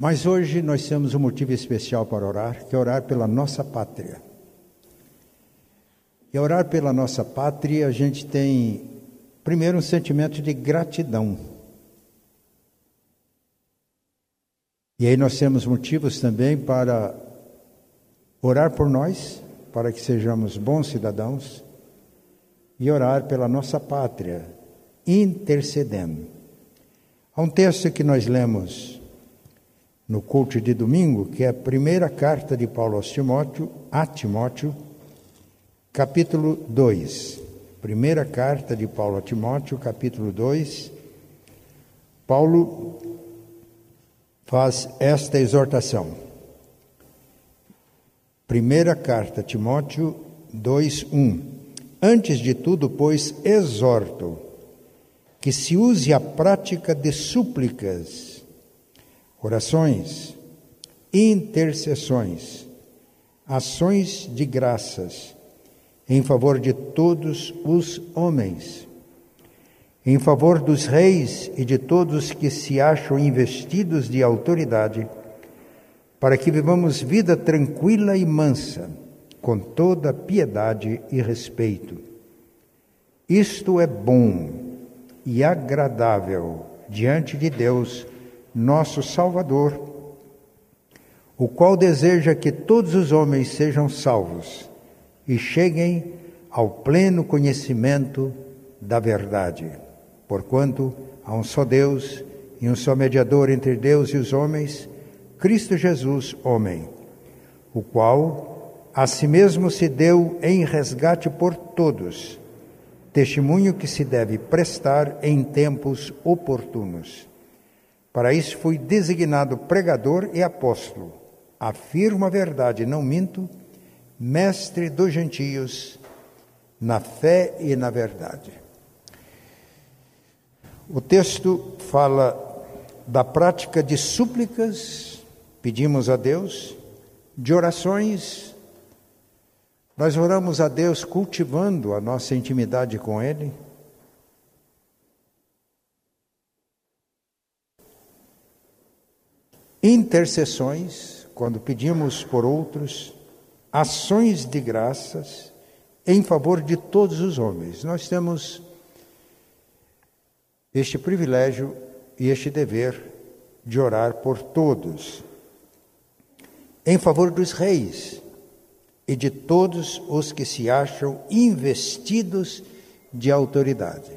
Mas hoje nós temos um motivo especial para orar, que é orar pela nossa pátria. E orar pela nossa pátria, a gente tem primeiro um sentimento de gratidão. E aí nós temos motivos também para orar por nós, para que sejamos bons cidadãos, e orar pela nossa pátria, intercedendo. Há um texto que nós lemos no culto de domingo, que é a primeira carta de Paulo a Timóteo, a Timóteo, capítulo 2. Primeira carta de Paulo a Timóteo, capítulo 2. Paulo faz esta exortação. Primeira carta Timóteo 2:1. Antes de tudo, pois, exorto que se use a prática de súplicas, orações, intercessões, ações de graças em favor de todos os homens, em favor dos reis e de todos que se acham investidos de autoridade, para que vivamos vida tranquila e mansa, com toda piedade e respeito. Isto é bom e agradável diante de Deus, nosso Salvador, o qual deseja que todos os homens sejam salvos e cheguem ao pleno conhecimento da verdade. Porquanto há um só Deus e um só mediador entre Deus e os homens, Cristo Jesus, homem, o qual a si mesmo se deu em resgate por todos, testemunho que se deve prestar em tempos oportunos. Para isso fui designado pregador e apóstolo. Afirmo a verdade, não minto mestre dos gentios na fé e na verdade. O texto fala da prática de súplicas, pedimos a Deus, de orações. Nós oramos a Deus cultivando a nossa intimidade com Ele. Intercessões, quando pedimos por outros ações de graças em favor de todos os homens. Nós temos este privilégio e este dever de orar por todos, em favor dos reis e de todos os que se acham investidos de autoridade.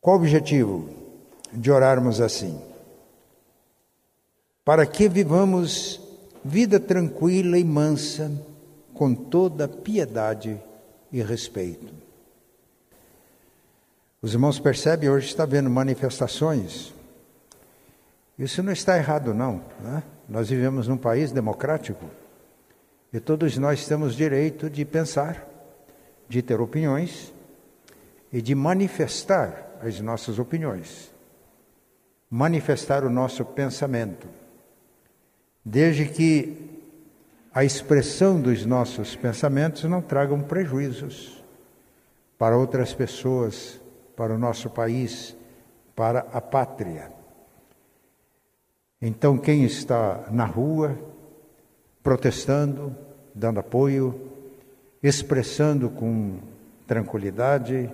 Qual o objetivo de orarmos assim? Para que vivamos vida tranquila e mansa, com toda piedade e respeito. Os irmãos percebem, hoje está vendo manifestações. Isso não está errado, não. Né? Nós vivemos num país democrático e todos nós temos direito de pensar, de ter opiniões e de manifestar as nossas opiniões, manifestar o nosso pensamento desde que a expressão dos nossos pensamentos não tragam prejuízos para outras pessoas, para o nosso país, para a pátria. Então, quem está na rua, protestando, dando apoio, expressando com tranquilidade,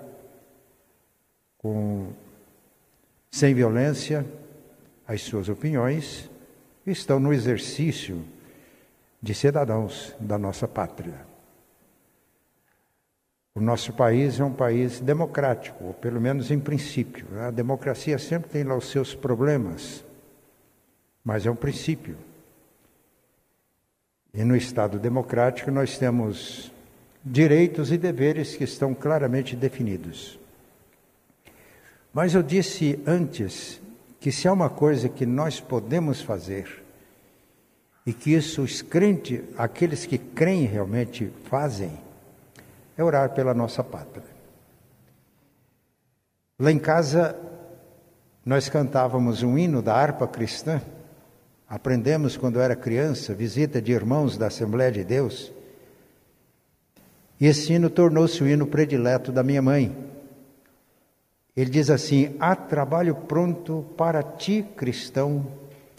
com sem violência as suas opiniões, estão no exercício de cidadãos da nossa pátria. O nosso país é um país democrático, ou pelo menos em princípio. A democracia sempre tem lá os seus problemas, mas é um princípio. E no Estado democrático nós temos direitos e deveres que estão claramente definidos. Mas eu disse antes que se há uma coisa que nós podemos fazer, e que isso os crentes, aqueles que creem realmente fazem, é orar pela nossa pátria. Lá em casa, nós cantávamos um hino da harpa cristã, aprendemos quando era criança, visita de irmãos da Assembleia de Deus, e esse hino tornou-se o hino predileto da minha mãe. Ele diz assim: há trabalho pronto para ti, cristão,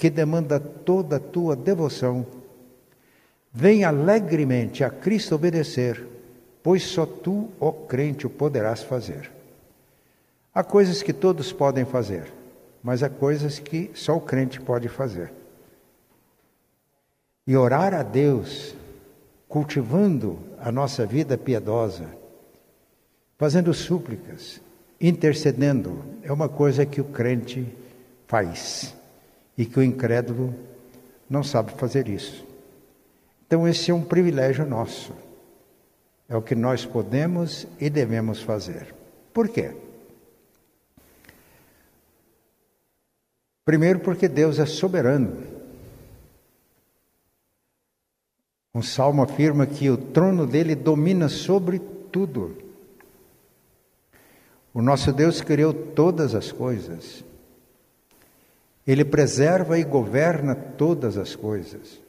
que demanda toda a tua devoção. Vem alegremente a Cristo obedecer, pois só tu, ó crente, o poderás fazer. Há coisas que todos podem fazer, mas há coisas que só o crente pode fazer. E orar a Deus, cultivando a nossa vida piedosa, fazendo súplicas, intercedendo, é uma coisa que o crente faz e que o incrédulo não sabe fazer isso. Então, esse é um privilégio nosso. É o que nós podemos e devemos fazer. Por quê? Primeiro, porque Deus é soberano. Um salmo afirma que o trono dele domina sobre tudo. O nosso Deus criou todas as coisas. Ele preserva e governa todas as coisas.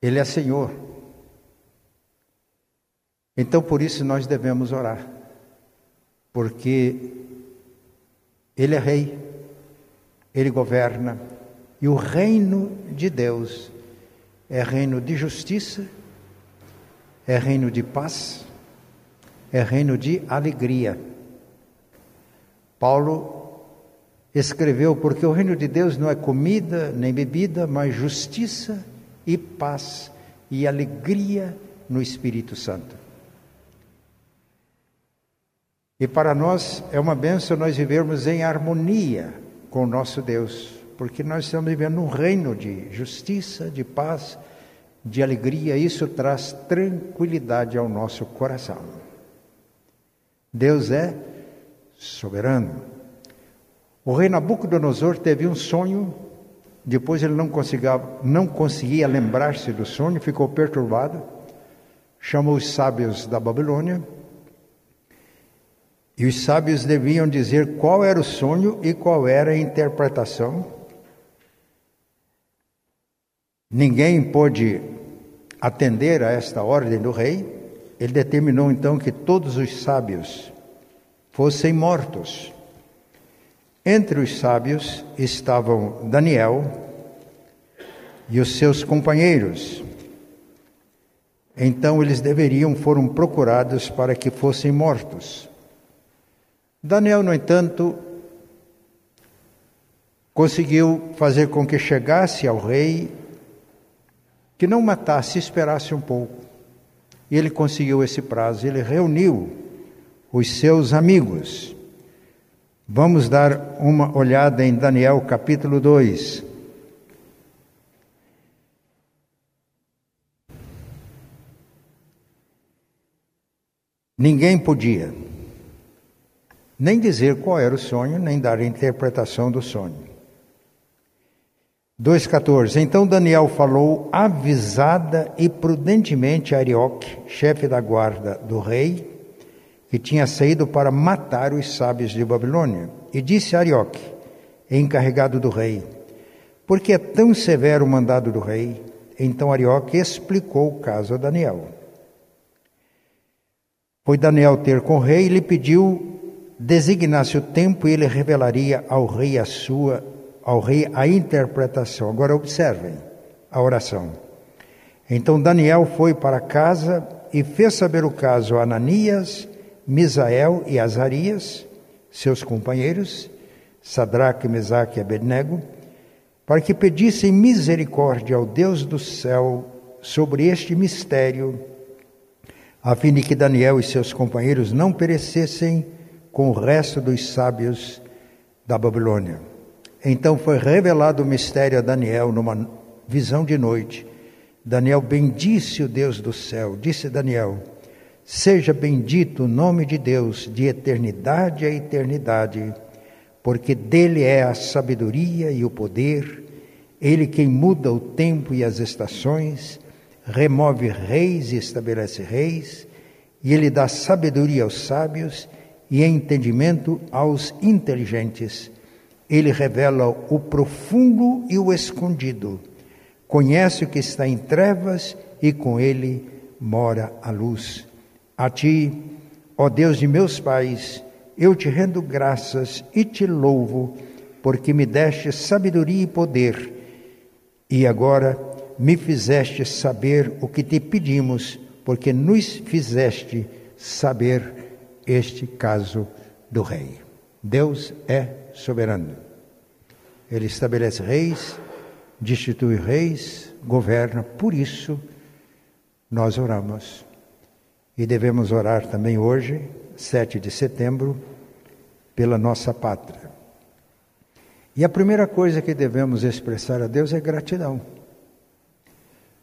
Ele é Senhor. Então por isso nós devemos orar. Porque Ele é Rei, Ele governa, e o reino de Deus é reino de justiça é reino de paz, é reino de alegria. Paulo escreveu: porque o reino de Deus não é comida nem bebida, mas justiça e paz e alegria no Espírito Santo. E para nós é uma benção nós vivermos em harmonia com o nosso Deus, porque nós estamos vivendo um reino de justiça, de paz de alegria, isso traz tranquilidade ao nosso coração. Deus é soberano. O rei Nabucodonosor teve um sonho, depois ele não conseguia, não conseguia lembrar-se do sonho, ficou perturbado, chamou os sábios da Babilônia, e os sábios deviam dizer qual era o sonho e qual era a interpretação. Ninguém pôde atender a esta ordem do rei, ele determinou então que todos os sábios fossem mortos. Entre os sábios estavam Daniel e os seus companheiros. Então eles deveriam foram procurados para que fossem mortos. Daniel, no entanto, conseguiu fazer com que chegasse ao rei que não matasse, esperasse um pouco. E ele conseguiu esse prazo, ele reuniu os seus amigos. Vamos dar uma olhada em Daniel capítulo 2. Ninguém podia nem dizer qual era o sonho, nem dar a interpretação do sonho. 2,14 Então Daniel falou avisada e prudentemente a Arioque, chefe da guarda do rei, que tinha saído para matar os sábios de Babilônia, e disse a Arioque, encarregado do rei, por que é tão severo o mandado do rei? Então Arioque explicou o caso a Daniel. Foi Daniel ter com o rei e lhe pediu designasse o tempo e ele revelaria ao rei a sua ao rei a interpretação. Agora observem a oração. Então Daniel foi para casa e fez saber o caso a Ananias, Misael e Azarias, seus companheiros, Sadraque, Mesaque e Abednego, para que pedissem misericórdia ao Deus do céu sobre este mistério, a fim de que Daniel e seus companheiros não perecessem com o resto dos sábios da Babilônia. Então foi revelado o mistério a Daniel numa visão de noite. Daniel bendisse o Deus do céu. Disse Daniel: Seja bendito o nome de Deus de eternidade a eternidade, porque dele é a sabedoria e o poder. Ele quem muda o tempo e as estações, remove reis e estabelece reis, e ele dá sabedoria aos sábios e entendimento aos inteligentes. Ele revela o profundo e o escondido. Conhece o que está em trevas e com ele mora a luz. A ti, ó Deus de meus pais, eu te rendo graças e te louvo, porque me deste sabedoria e poder, e agora me fizeste saber o que te pedimos, porque nos fizeste saber este caso do rei. Deus é soberano. Ele estabelece reis, destitui reis, governa. Por isso, nós oramos. E devemos orar também hoje, 7 de setembro, pela nossa pátria. E a primeira coisa que devemos expressar a Deus é gratidão.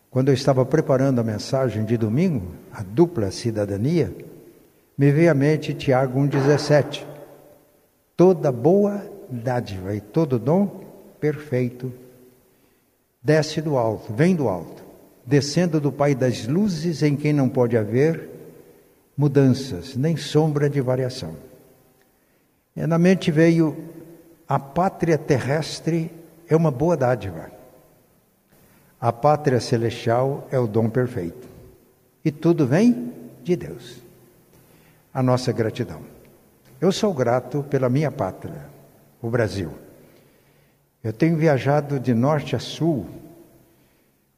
Quando eu estava preparando a mensagem de domingo, a dupla cidadania, me veio à mente Tiago 1,17. Toda boa dádiva e todo dom perfeito desce do alto, vem do alto, descendo do Pai das luzes, em quem não pode haver mudanças, nem sombra de variação. E na mente veio a pátria terrestre é uma boa dádiva. A pátria celestial é o dom perfeito. E tudo vem de Deus. A nossa gratidão. Eu sou grato pela minha pátria, o Brasil. Eu tenho viajado de norte a sul.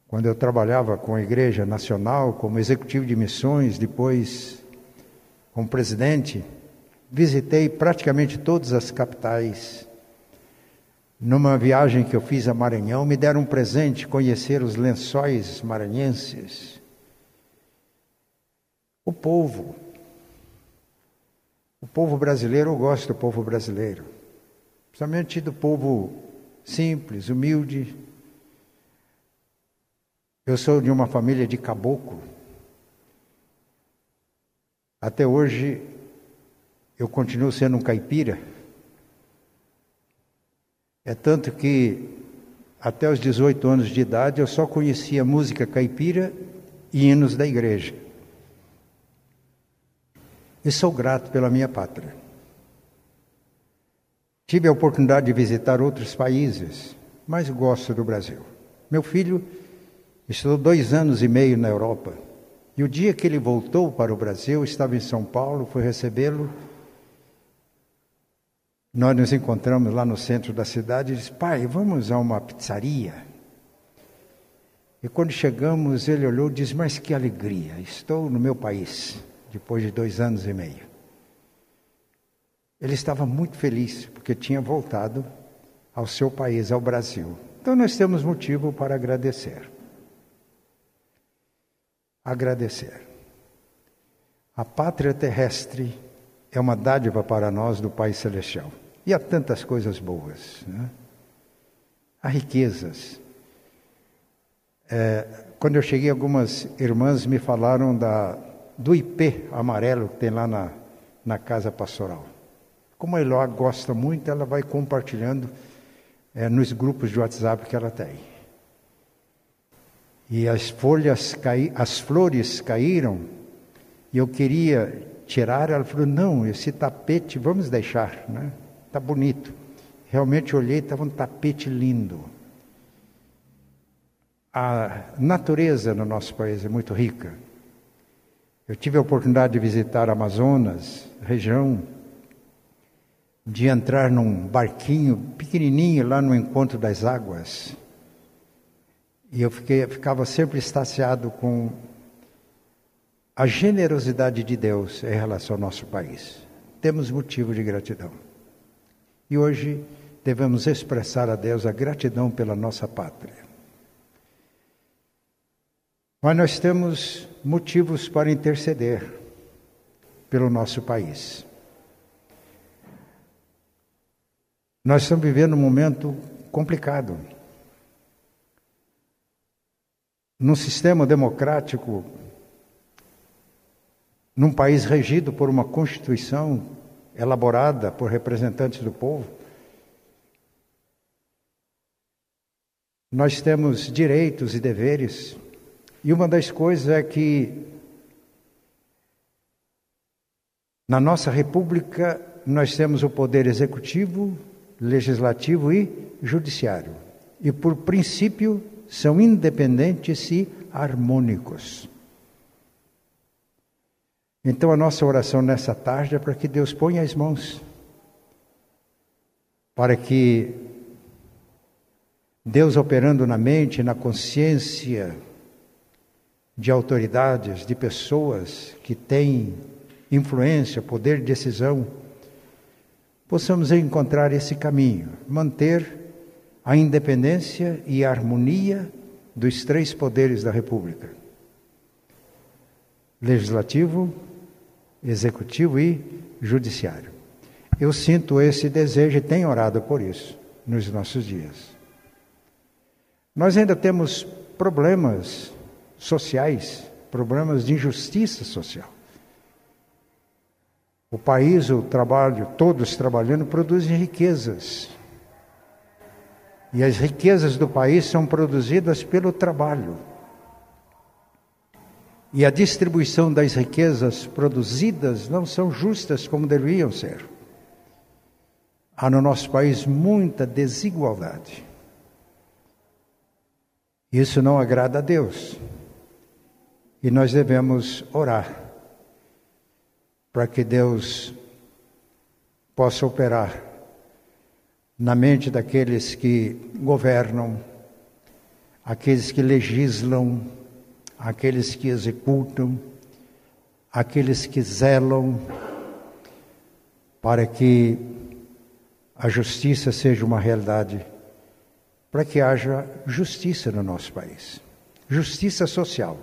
Quando eu trabalhava com a Igreja Nacional, como executivo de missões, depois como presidente, visitei praticamente todas as capitais numa viagem que eu fiz a Maranhão, me deram um presente conhecer os lençóis maranhenses. O povo, o povo brasileiro, eu gosto do povo brasileiro, principalmente do povo simples, humilde. Eu sou de uma família de caboclo. Até hoje eu continuo sendo um caipira. É tanto que até os 18 anos de idade eu só conhecia música caipira e hinos da igreja. E sou grato pela minha pátria. Tive a oportunidade de visitar outros países, mas gosto do Brasil. Meu filho estudou dois anos e meio na Europa. E o dia que ele voltou para o Brasil, estava em São Paulo, fui recebê-lo nós nos encontramos lá no centro da cidade e disse: Pai, vamos a uma pizzaria. E quando chegamos, ele olhou e disse: Mas que alegria, estou no meu país, depois de dois anos e meio. Ele estava muito feliz, porque tinha voltado ao seu país, ao Brasil. Então nós temos motivo para agradecer. Agradecer. A pátria terrestre é uma dádiva para nós do Pai Celestial. E há tantas coisas boas. Né? Há riquezas. É, quando eu cheguei, algumas irmãs me falaram da, do IP amarelo que tem lá na, na casa pastoral. Como a Eloá gosta muito, ela vai compartilhando é, nos grupos de WhatsApp que ela tem. E as folhas caí, as flores caíram, e eu queria tirar, ela falou: "Não, esse tapete vamos deixar, né? Está bonito. Realmente olhei, estava um tapete lindo. A natureza no nosso país é muito rica. Eu tive a oportunidade de visitar Amazonas, região, de entrar num barquinho pequenininho lá no encontro das águas. E eu fiquei, ficava sempre estaciado com a generosidade de Deus em relação ao nosso país. Temos motivo de gratidão. E hoje devemos expressar a Deus a gratidão pela nossa pátria. Mas nós temos motivos para interceder pelo nosso país. Nós estamos vivendo um momento complicado. Num sistema democrático, num país regido por uma Constituição elaborada por representantes do povo. Nós temos direitos e deveres, e uma das coisas é que na nossa república nós temos o poder executivo, legislativo e judiciário. E por princípio são independentes e harmônicos. Então a nossa oração nessa tarde é para que Deus ponha as mãos, para que Deus operando na mente, na consciência de autoridades, de pessoas que têm influência, poder de decisão, possamos encontrar esse caminho, manter a independência e a harmonia dos três poderes da República: legislativo, executivo e judiciário. Eu sinto esse desejo e tenho orado por isso nos nossos dias. Nós ainda temos problemas sociais, problemas de injustiça social. O país, o trabalho, todos trabalhando, produzem riquezas. E as riquezas do país são produzidas pelo trabalho. E a distribuição das riquezas produzidas não são justas como deveriam ser. Há no nosso país muita desigualdade. Isso não agrada a Deus. E nós devemos orar para que Deus possa operar na mente daqueles que governam, aqueles que legislam, aqueles que executam, aqueles que zelam, para que a justiça seja uma realidade, para que haja justiça no nosso país, justiça social.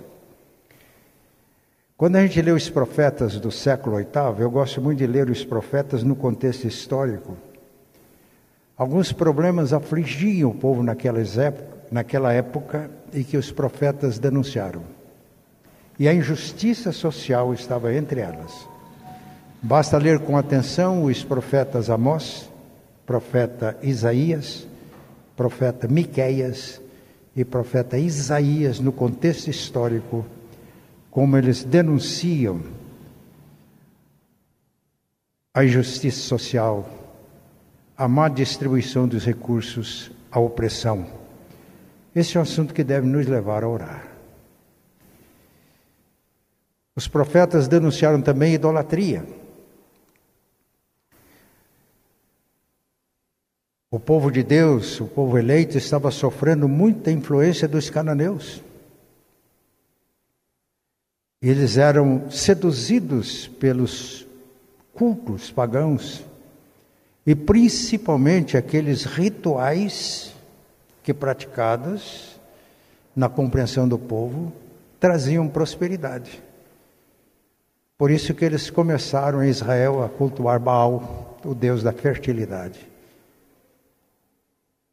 Quando a gente lê os profetas do século VIII, eu gosto muito de ler os profetas no contexto histórico. Alguns problemas afligiam o povo naquela época e que os profetas denunciaram. E a injustiça social estava entre elas. Basta ler com atenção os profetas Amós, profeta Isaías, profeta Miqueias e profeta Isaías no contexto histórico como eles denunciam a injustiça social, a má distribuição dos recursos, a opressão. Esse é um assunto que deve nos levar a orar. Os profetas denunciaram também idolatria. O povo de Deus, o povo eleito, estava sofrendo muita influência dos cananeus. Eles eram seduzidos pelos cultos pagãos e principalmente aqueles rituais que praticados na compreensão do povo traziam prosperidade. Por isso que eles começaram em Israel a cultuar Baal, o deus da fertilidade.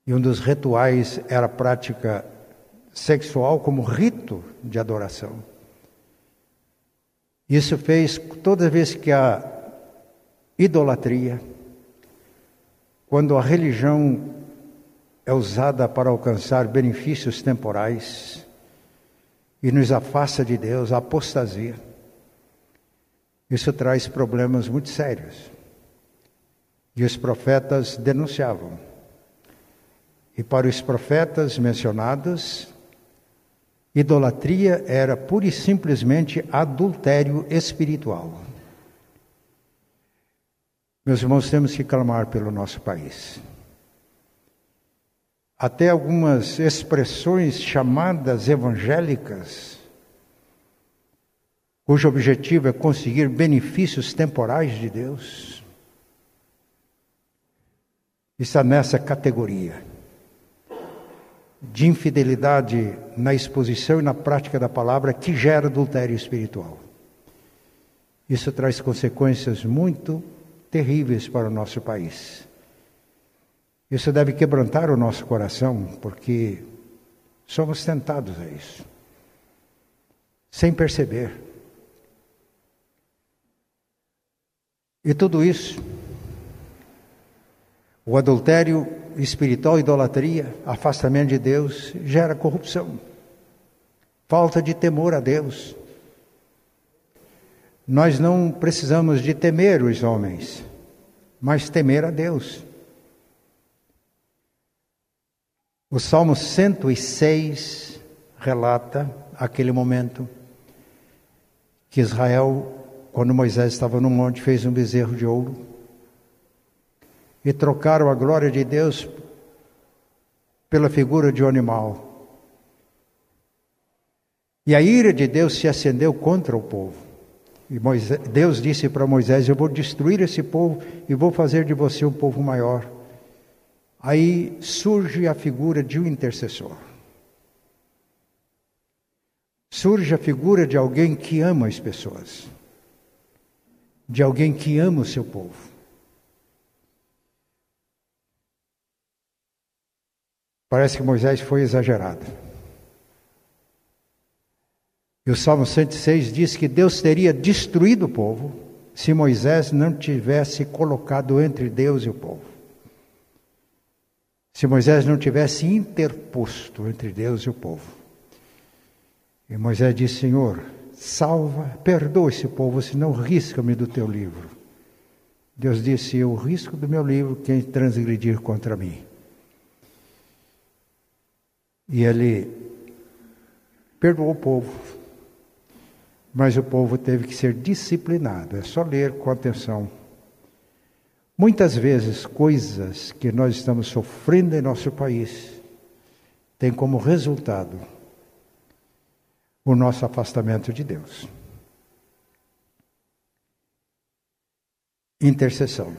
E um dos rituais era a prática sexual como rito de adoração. Isso fez toda vez que a idolatria, quando a religião é usada para alcançar benefícios temporais e nos afasta de Deus, a apostasia, isso traz problemas muito sérios. E os profetas denunciavam. E para os profetas mencionados, Idolatria era pura e simplesmente adultério espiritual. Meus irmãos, temos que clamar pelo nosso país. Até algumas expressões chamadas evangélicas, cujo objetivo é conseguir benefícios temporais de Deus, está nessa categoria de infidelidade na exposição e na prática da palavra que gera adultério espiritual. Isso traz consequências muito terríveis para o nosso país. Isso deve quebrantar o nosso coração, porque somos tentados a isso, sem perceber. E tudo isso, o adultério espiritual, idolatria, afastamento de Deus, gera corrupção, falta de temor a Deus. Nós não precisamos de temer os homens, mas temer a Deus. O Salmo 106 relata aquele momento que Israel, quando Moisés estava no monte, fez um bezerro de ouro e trocaram a glória de Deus pela figura de um animal. E a ira de Deus se acendeu contra o povo. E Moisés, Deus disse para Moisés: Eu vou destruir esse povo e vou fazer de você um povo maior. Aí surge a figura de um intercessor. Surge a figura de alguém que ama as pessoas, de alguém que ama o seu povo. Parece que Moisés foi exagerado. E o Salmo 106 diz que Deus teria destruído o povo se Moisés não tivesse colocado entre Deus e o povo. Se Moisés não tivesse interposto entre Deus e o povo. E Moisés disse: Senhor, salva, perdoa esse povo, senão risca-me do teu livro. Deus disse: Eu risco do meu livro quem transgredir contra mim. E ele perdoou o povo. Mas o povo teve que ser disciplinado. É só ler com atenção. Muitas vezes, coisas que nós estamos sofrendo em nosso país têm como resultado o nosso afastamento de Deus. Intercessão.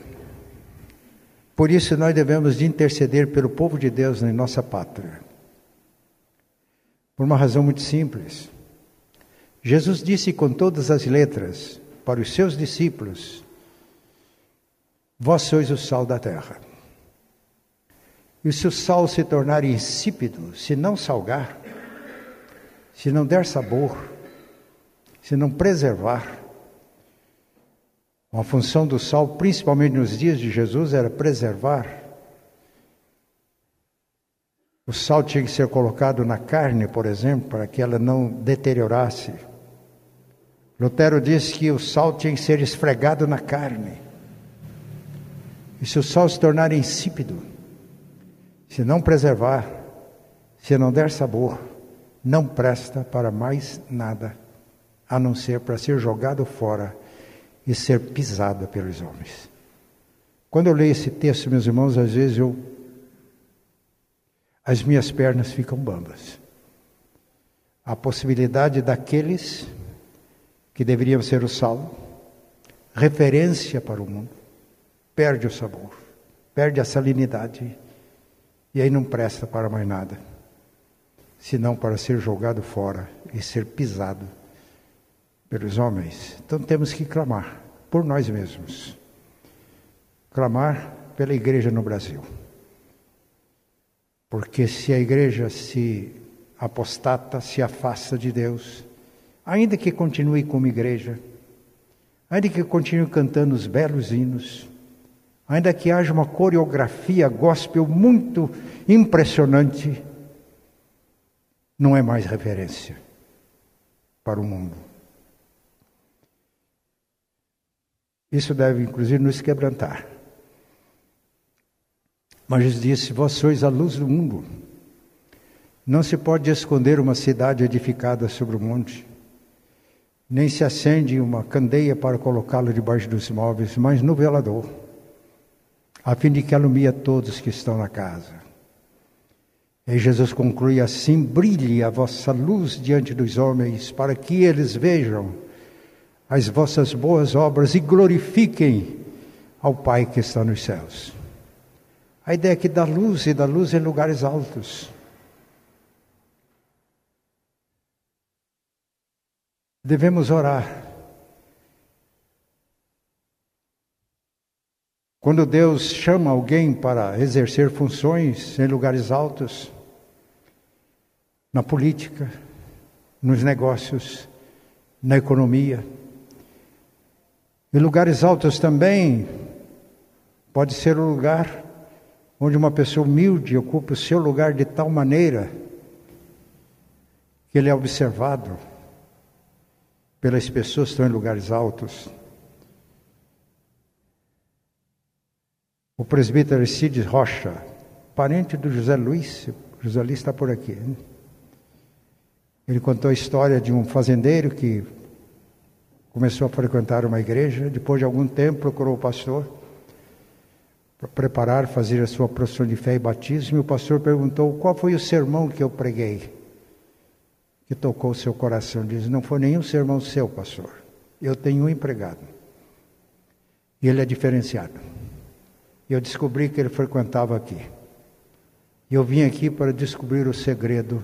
Por isso nós devemos de interceder pelo povo de Deus em nossa pátria. Por uma razão muito simples. Jesus disse com todas as letras para os seus discípulos: Vós sois o sal da terra. E se o sal se tornar insípido, se não salgar, se não der sabor, se não preservar, a função do sal, principalmente nos dias de Jesus, era preservar o sal tinha que ser colocado na carne, por exemplo, para que ela não deteriorasse. Lutero disse que o sal tinha que ser esfregado na carne. E se o sal se tornar insípido, se não preservar, se não der sabor, não presta para mais nada, a não ser para ser jogado fora e ser pisado pelos homens. Quando eu leio esse texto, meus irmãos, às vezes eu as minhas pernas ficam bambas. A possibilidade daqueles que deveriam ser o sal, referência para o mundo, perde o sabor, perde a salinidade e aí não presta para mais nada, senão para ser jogado fora e ser pisado pelos homens. Então temos que clamar por nós mesmos, clamar pela igreja no Brasil. Porque se a igreja se apostata, se afasta de Deus, ainda que continue como igreja, ainda que continue cantando os belos hinos, ainda que haja uma coreografia gospel muito impressionante, não é mais referência para o mundo. Isso deve, inclusive, nos quebrantar. Mas Jesus disse: Vós sois a luz do mundo. Não se pode esconder uma cidade edificada sobre o monte, nem se acende uma candeia para colocá-la debaixo dos móveis, mas no velador, a fim de que alumie todos que estão na casa. E Jesus conclui assim: brilhe a vossa luz diante dos homens, para que eles vejam as vossas boas obras e glorifiquem ao Pai que está nos céus. A ideia aqui da luz e da luz em lugares altos. Devemos orar. Quando Deus chama alguém para exercer funções em lugares altos, na política, nos negócios, na economia, em lugares altos também pode ser o lugar onde uma pessoa humilde ocupa o seu lugar de tal maneira que ele é observado pelas pessoas que estão em lugares altos. O presbítero Cides Rocha, parente do José Luiz, José Luiz está por aqui. Hein? Ele contou a história de um fazendeiro que começou a frequentar uma igreja, depois de algum tempo procurou o pastor para preparar, fazer a sua profissão de fé e batismo, e o pastor perguntou qual foi o sermão que eu preguei, que tocou o seu coração. Diz, não foi nenhum sermão seu, pastor, eu tenho um empregado, e ele é diferenciado. Eu descobri que ele frequentava aqui. E eu vim aqui para descobrir o segredo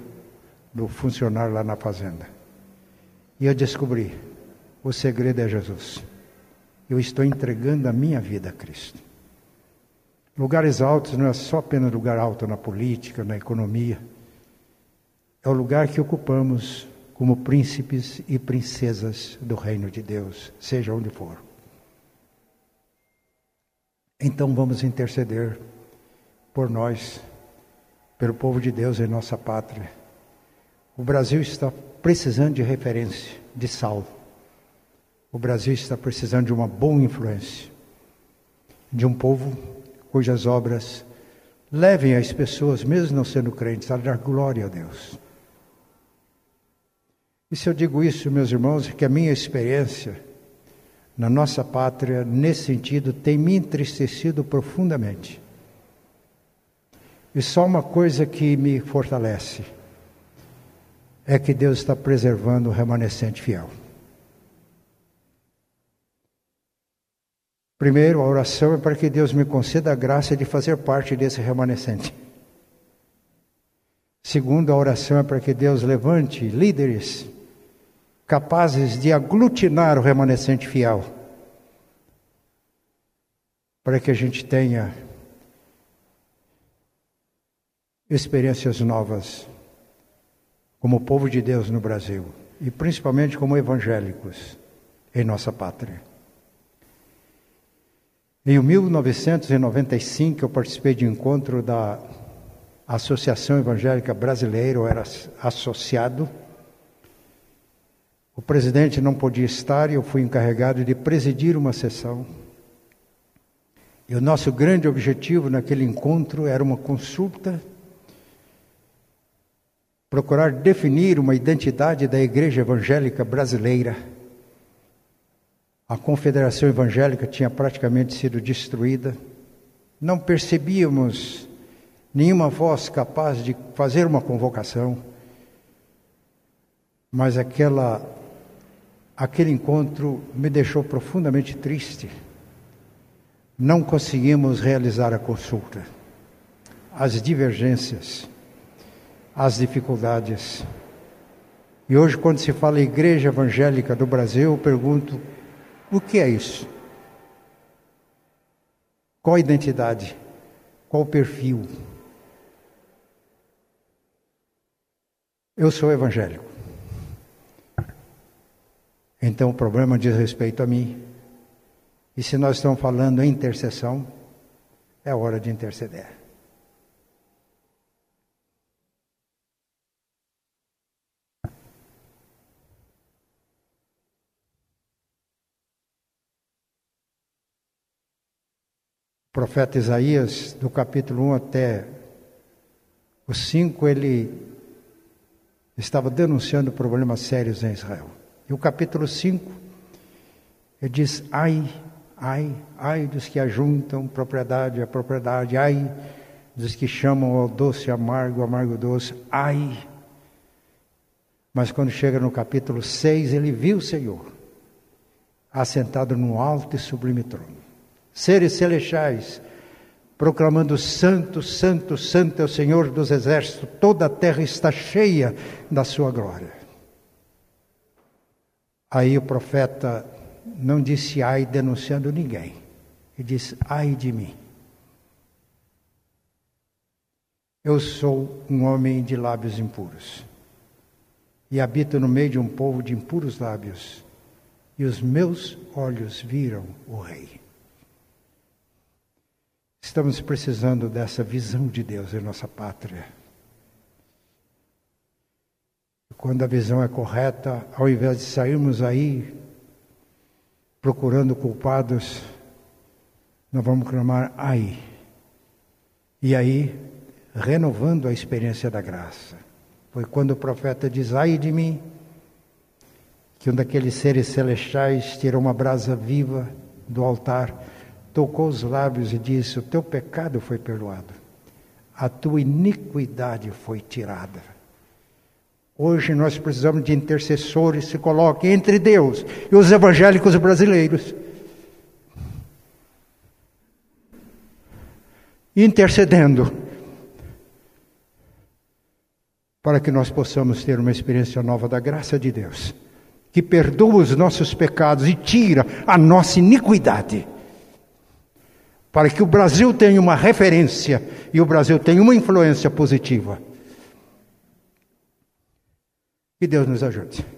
do funcionário lá na fazenda. E eu descobri o segredo é Jesus. Eu estou entregando a minha vida a Cristo. Lugares altos não é só apenas lugar alto na política, na economia. É o lugar que ocupamos como príncipes e princesas do reino de Deus, seja onde for. Então vamos interceder por nós, pelo povo de Deus em nossa pátria. O Brasil está precisando de referência, de sal. O Brasil está precisando de uma boa influência, de um povo cujas obras levem as pessoas, mesmo não sendo crentes, a dar glória a Deus. E se eu digo isso, meus irmãos, é que a minha experiência na nossa pátria, nesse sentido, tem me entristecido profundamente. E só uma coisa que me fortalece é que Deus está preservando o remanescente fiel. Primeiro, a oração é para que Deus me conceda a graça de fazer parte desse remanescente. Segundo, a oração é para que Deus levante líderes capazes de aglutinar o remanescente fiel, para que a gente tenha experiências novas como povo de Deus no Brasil e principalmente como evangélicos em nossa pátria. Em 1995, eu participei de um encontro da Associação Evangélica Brasileira, eu era associado. O presidente não podia estar e eu fui encarregado de presidir uma sessão. E o nosso grande objetivo naquele encontro era uma consulta, procurar definir uma identidade da Igreja Evangélica Brasileira a confederação evangélica tinha praticamente sido destruída. Não percebíamos nenhuma voz capaz de fazer uma convocação. Mas aquela aquele encontro me deixou profundamente triste. Não conseguimos realizar a consulta. As divergências, as dificuldades. E hoje, quando se fala Igreja Evangélica do Brasil, eu pergunto o que é isso? Qual a identidade? Qual o perfil? Eu sou evangélico. Então o problema diz respeito a mim. E se nós estamos falando em intercessão, é hora de interceder. profeta Isaías, do capítulo 1 até o 5, ele estava denunciando problemas sérios em Israel. E o capítulo 5, ele diz: ai, ai, ai dos que ajuntam propriedade a propriedade, ai dos que chamam ao doce amargo, amargo doce, ai. Mas quando chega no capítulo 6, ele viu o Senhor assentado no alto e sublime trono seres celestiais, proclamando: Santo, Santo, Santo é o Senhor dos exércitos, toda a terra está cheia da sua glória. Aí o profeta não disse ai denunciando ninguém, ele disse ai de mim. Eu sou um homem de lábios impuros e habito no meio de um povo de impuros lábios, e os meus olhos viram o Rei. Estamos precisando dessa visão de Deus em nossa pátria. Quando a visão é correta, ao invés de sairmos aí procurando culpados, nós vamos clamar aí. E aí, renovando a experiência da graça. Foi quando o profeta diz: ai de mim, que um daqueles seres celestiais tirou uma brasa viva do altar, tocou os lábios e disse: O teu pecado foi perdoado, a tua iniquidade foi tirada. Hoje nós precisamos de intercessores que se coloquem entre Deus e os evangélicos brasileiros. Intercedendo para que nós possamos ter uma experiência nova da graça de Deus, que perdoa os nossos pecados e tira a nossa iniquidade. Para que o Brasil tenha uma referência e o Brasil tenha uma influência positiva. Que Deus nos ajude.